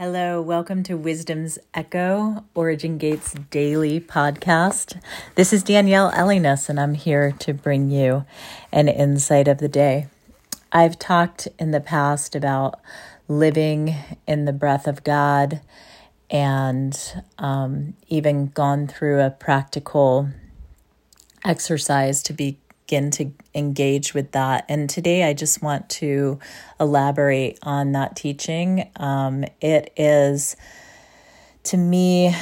Hello, welcome to Wisdom's Echo, Origin Gates Daily Podcast. This is Danielle Elliness, and I'm here to bring you an insight of the day. I've talked in the past about living in the breath of God and um, even gone through a practical exercise to be begin to engage with that. And today I just want to elaborate on that teaching. Um, it is, to me,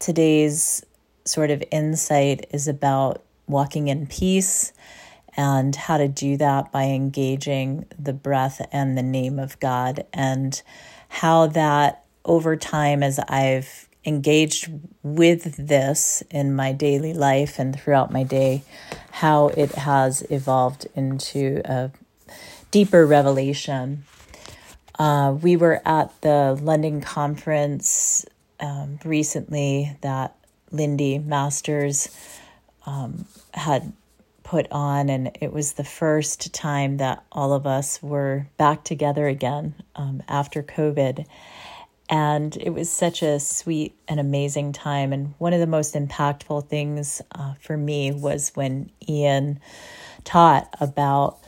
today's sort of insight is about walking in peace and how to do that by engaging the breath and the name of God, and how that over time, as I've engaged with this in my daily life and throughout my day, how it has evolved into a deeper revelation. Uh, we were at the London conference um, recently that Lindy Masters um, had put on, and it was the first time that all of us were back together again um, after COVID. And it was such a sweet and amazing time. And one of the most impactful things uh, for me was when Ian taught about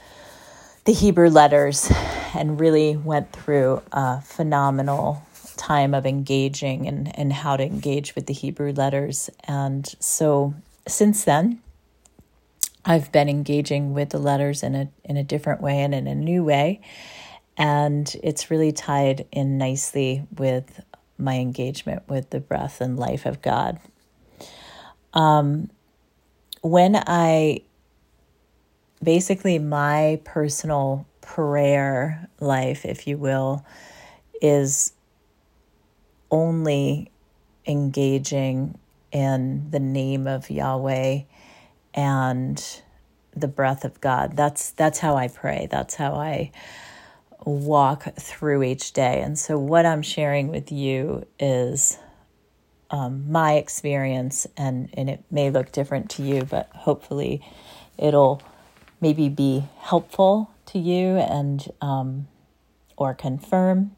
the Hebrew letters and really went through a phenomenal time of engaging and, and how to engage with the Hebrew letters. And so since then, I've been engaging with the letters in a in a different way and in a new way. And it's really tied in nicely with my engagement with the breath and life of God. Um, when I basically, my personal prayer life, if you will, is only engaging in the name of Yahweh and the breath of God. That's that's how I pray. That's how I walk through each day. And so, what I'm sharing with you is um, my experience, and, and it may look different to you, but hopefully, it'll maybe be helpful to you and um, or confirm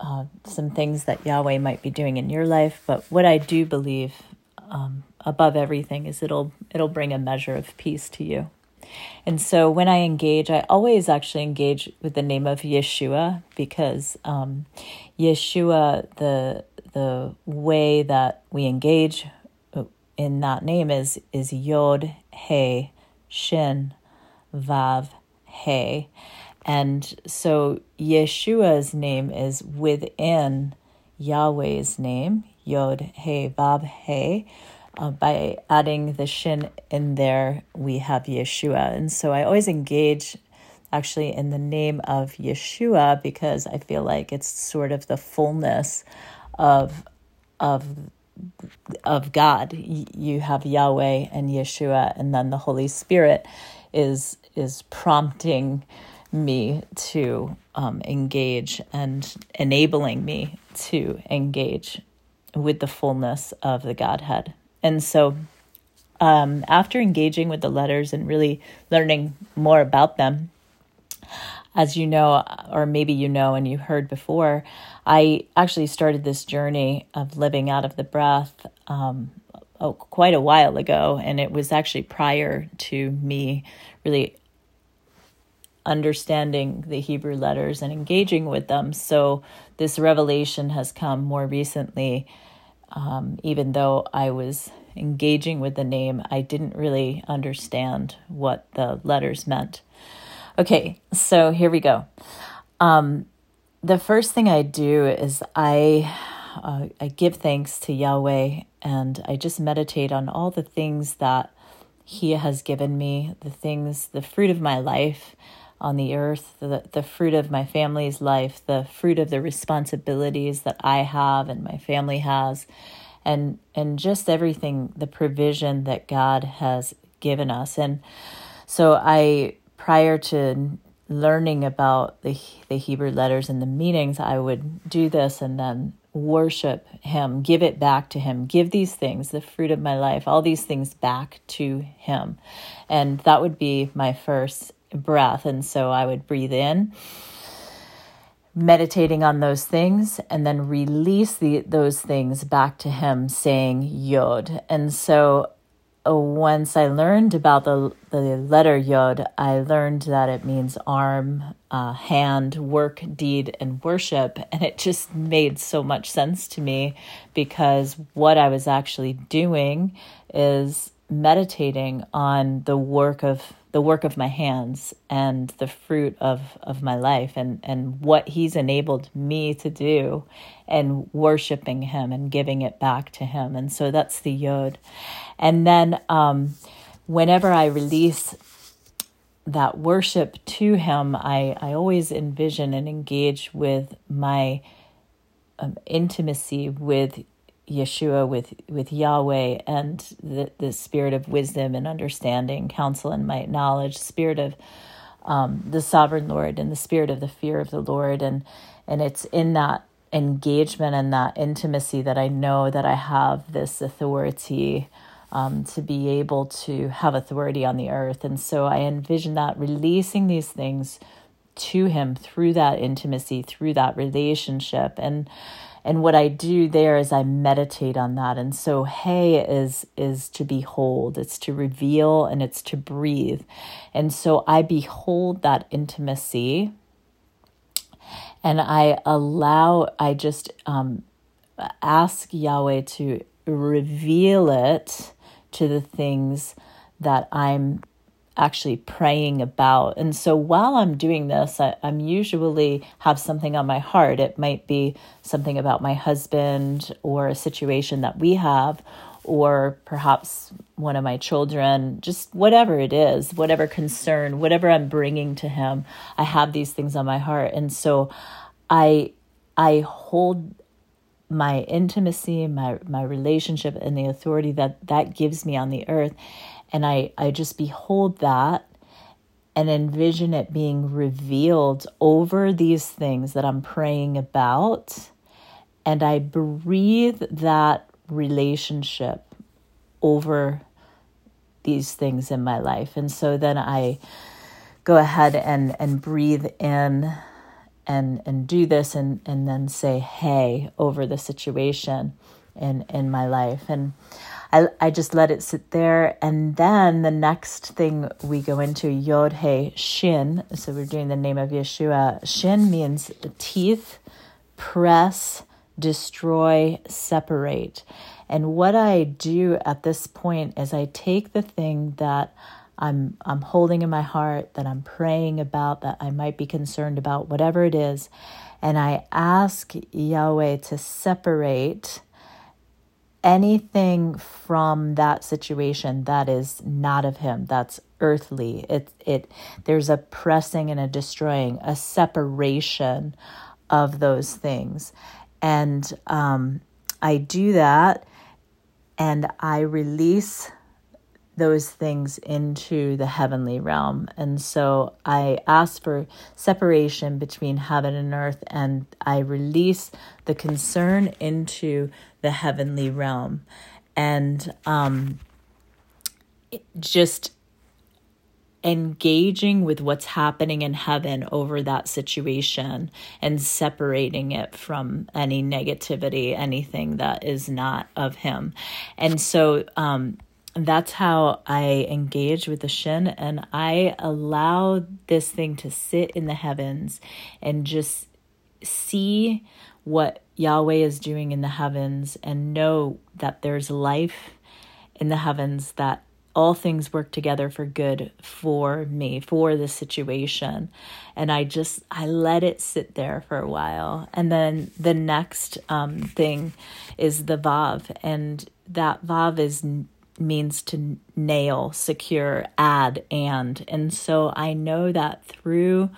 uh, some things that Yahweh might be doing in your life. But what I do believe um, above everything is it'll it'll bring a measure of peace to you. And so when I engage, I always actually engage with the name of Yeshua because um, Yeshua, the the way that we engage in that name is is Yod He Shin Vav He, and so Yeshua's name is within Yahweh's name Yod He Vav He uh, by adding the shin in there, we have Yeshua. And so I always engage actually in the name of Yeshua because I feel like it's sort of the fullness of of of God. You have Yahweh and Yeshua, and then the Holy Spirit is is prompting me to um, engage and enabling me to engage with the fullness of the Godhead. And so, um, after engaging with the letters and really learning more about them, as you know, or maybe you know and you heard before, I actually started this journey of living out of the breath um, oh, quite a while ago. And it was actually prior to me really understanding the Hebrew letters and engaging with them. So this revelation has come more recently um, even though I was engaging with the name, I didn't really understand what the letters meant. Okay, so here we go. Um, the first thing I do is I uh, I give thanks to Yahweh and I just meditate on all the things that He has given me, the things, the fruit of my life, on the earth, the, the fruit of my family's life, the fruit of the responsibilities that I have and my family has, and and just everything, the provision that God has given us. And so I prior to learning about the the Hebrew letters and the meanings, I would do this and then worship him, give it back to him, give these things, the fruit of my life, all these things back to him. And that would be my first breath. And so I would breathe in, meditating on those things and then release the, those things back to him saying yod and so uh, once i learned about the, the letter yod i learned that it means arm uh, hand work deed and worship and it just made so much sense to me because what i was actually doing is meditating on the work of the work of my hands and the fruit of, of my life and, and what he's enabled me to do and worshiping him and giving it back to him. And so that's the yod. And then um, whenever I release that worship to him, I, I always envision and engage with my um, intimacy with Yeshua, with with Yahweh, and the the spirit of wisdom and understanding, counsel and might, knowledge, spirit of um, the sovereign Lord, and the spirit of the fear of the Lord, and and it's in that engagement and that intimacy that I know that I have this authority um, to be able to have authority on the earth, and so I envision that releasing these things to Him through that intimacy, through that relationship, and and what I do there is I meditate on that. And so hey is is to behold, it's to reveal and it's to breathe. And so I behold that intimacy and I allow I just um, ask Yahweh to reveal it to the things that I'm actually praying about. And so while I'm doing this, I, am usually have something on my heart. It might be something about my husband or a situation that we have, or perhaps one of my children, just whatever it is, whatever concern, whatever I'm bringing to him. I have these things on my heart. And so I I hold my intimacy, my my relationship and the authority that that gives me on the earth and I, I just behold that and envision it being revealed over these things that I'm praying about. And I breathe that relationship over these things in my life. And so then I go ahead and, and breathe in and and do this and, and then say hey over the situation in in my life. And I, I just let it sit there. And then the next thing we go into, Yod He Shin. So we're doing the name of Yeshua. Shin means teeth, press, destroy, separate. And what I do at this point is I take the thing that I'm I'm holding in my heart, that I'm praying about, that I might be concerned about, whatever it is, and I ask Yahweh to separate anything from that situation that is not of him that's earthly. It it there's a pressing and a destroying a separation of those things. And um, i do that and i release those things into the heavenly realm. And so I ask for separation between heaven and earth, and I release the concern into the heavenly realm. And um, just engaging with what's happening in heaven over that situation and separating it from any negativity, anything that is not of Him. And so, um, that's how I engage with the Shin, and I allow this thing to sit in the heavens and just see what Yahweh is doing in the heavens and know that there's life in the heavens, that all things work together for good for me, for the situation. And I just, I let it sit there for a while. And then the next um, thing is the Vav. And that Vav is means to nail, secure, add, and. And so I know that through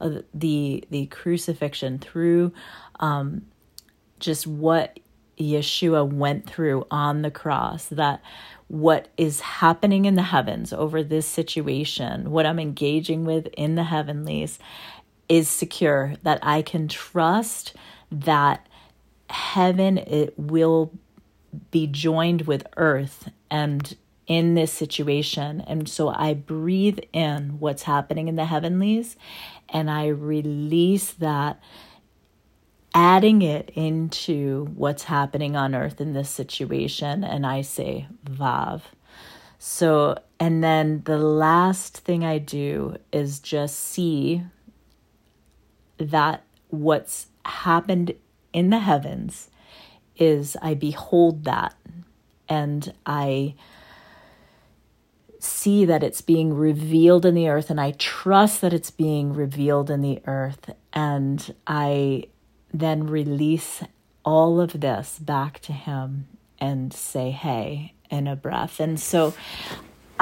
uh, the the crucifixion, through um, just what Yeshua went through on the cross, that what is happening in the heavens over this situation, what I'm engaging with in the heavenlies, is secure. That I can trust that heaven it will be joined with earth and in this situation. And so I breathe in what's happening in the heavenlies and I release that adding it into what's happening on earth in this situation. And I say, Vav. So, and then the last thing I do is just see that what's happened in the heavens is I behold that and I see that it's being revealed in the earth and I trust that it's being revealed in the earth and I then release all of this back to him and say hey in a breath. And so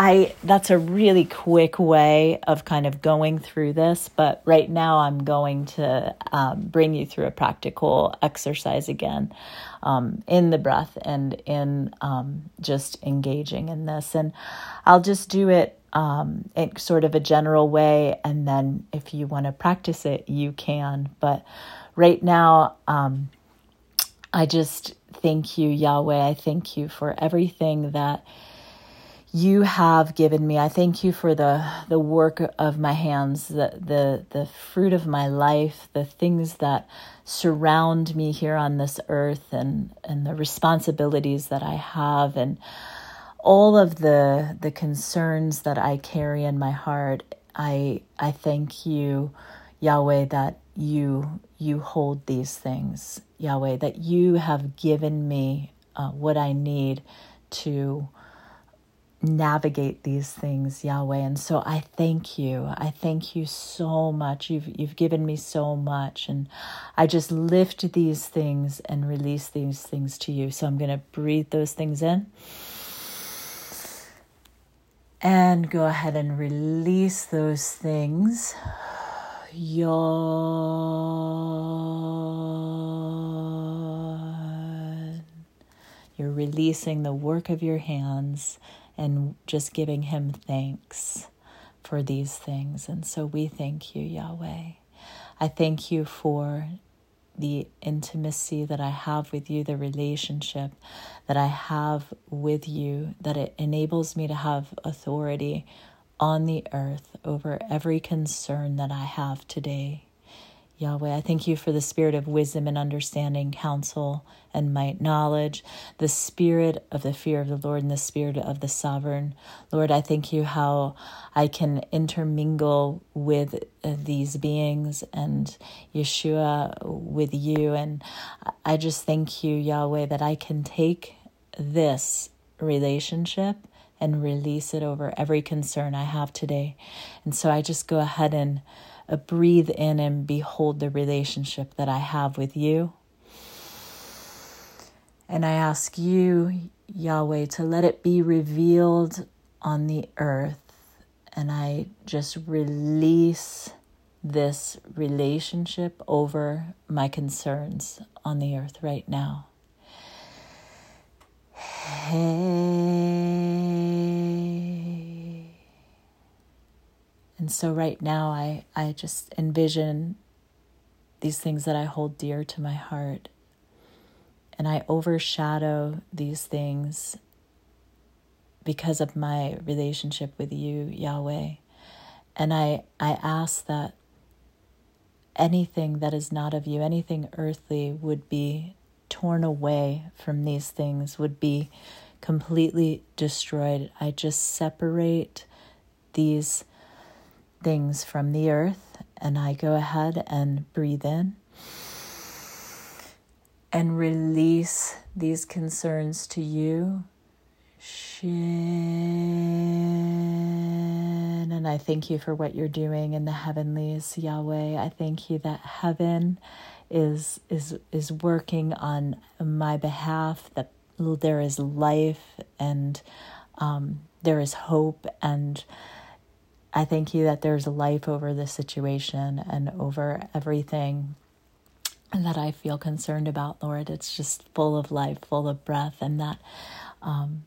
I that's a really quick way of kind of going through this, but right now I'm going to um, bring you through a practical exercise again um, in the breath and in um, just engaging in this. And I'll just do it um, in sort of a general way, and then if you want to practice it, you can. But right now, um, I just thank you, Yahweh. I thank you for everything that you have given me. I thank you for the the work of my hands, the the the fruit of my life, the things that surround me here on this earth and and the responsibilities that I have and all of the the concerns that I carry in my heart. I I thank you, Yahweh, that you you hold these things, Yahweh, that you have given me uh, what I need to navigate these things, Yahweh. And so I thank you. I thank you so much. You've you've given me so much and I just lift these things and release these things to you. So I'm going to breathe those things in. And go ahead and release those things. Yod. You're releasing the work of your hands and just giving Him thanks for these things. And so we thank you, Yahweh. I thank you for the intimacy that I have with you, the relationship that I have with you, that it enables me to have authority on the earth over every concern that I have today. Yahweh, I thank you for the spirit of wisdom and understanding, counsel and might, knowledge, the spirit of the fear of the Lord and the spirit of the sovereign. Lord, I thank you how I can intermingle with uh, these beings and Yeshua with you. And I just thank you, Yahweh, that I can take this relationship and release it over every concern I have today. And so I just go ahead and breathe in and behold the relationship that I have with you. And I ask you, Yahweh, to let it be revealed on the earth. And I just release this relationship over my concerns on the earth right now. Hey. And so right now I, I just envision these things that I hold dear to my heart. And I overshadow these things because of my relationship with you, Yahweh. And I, I ask that anything that is not of you, anything earthly, would be torn away from these things, would be completely destroyed. I just separate these things from the earth, and I go ahead and breathe in and release these concerns to you. Shin. And I thank you for what you're doing in the heavenlies, Yahweh. I thank you that heaven is is is working on my behalf, that there is life and um, there is hope and I thank you that there's life over this situation and over everything that I feel concerned about, Lord. It's just full of life, full of breath, and that um,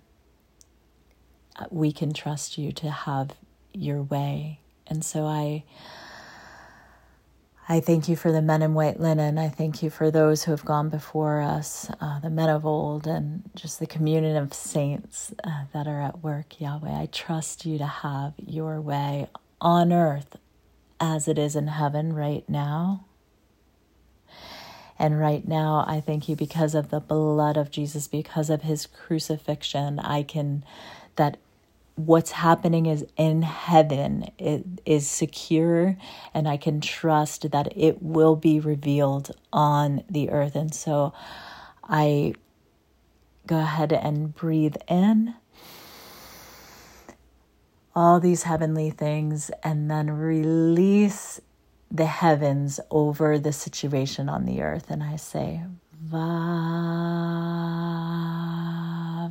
we can trust you to have your way. And so I I thank you for the men in white linen. I thank you for those who have gone before us, uh, the men of old, and just the communion of saints uh, that are at work, Yahweh. I trust you to have your way on earth as it is in heaven right now. And right now, I thank you because of the blood of Jesus, because of his crucifixion, I can, that what's happening is in heaven. It is secure and i can trust that it will be revealed on the earth. And so i go ahead and breathe in all these heavenly things and then release the heavens over the situation on the earth. And i say vav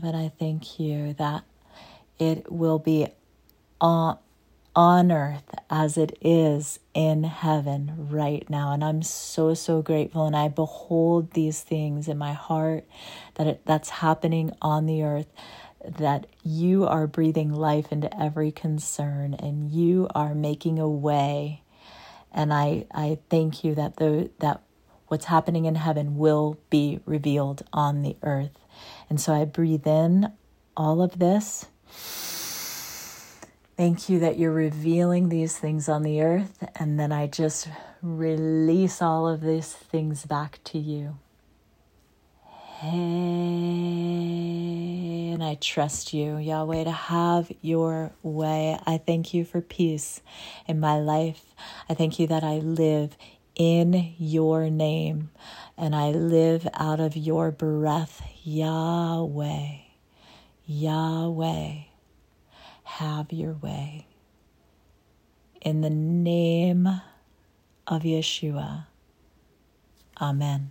and i thank you that it will be on, on earth as it is in heaven right now. And I'm so, so grateful. And I behold these things in my heart that it, that's happening on the earth, that you are breathing life into every concern and you are making a way. And I, I thank you that the, that what's happening in heaven will be revealed on the earth. And so I breathe in all of this Thank you that you're revealing these things on the earth, and then I just release all of these things back to you. Hey, and I trust you, Yahweh, to have your way. I thank you for peace in my life. I thank you that I live in your name and I live out of your breath, Yahweh. Yahweh, have your way. In the name of Yeshua, Amen.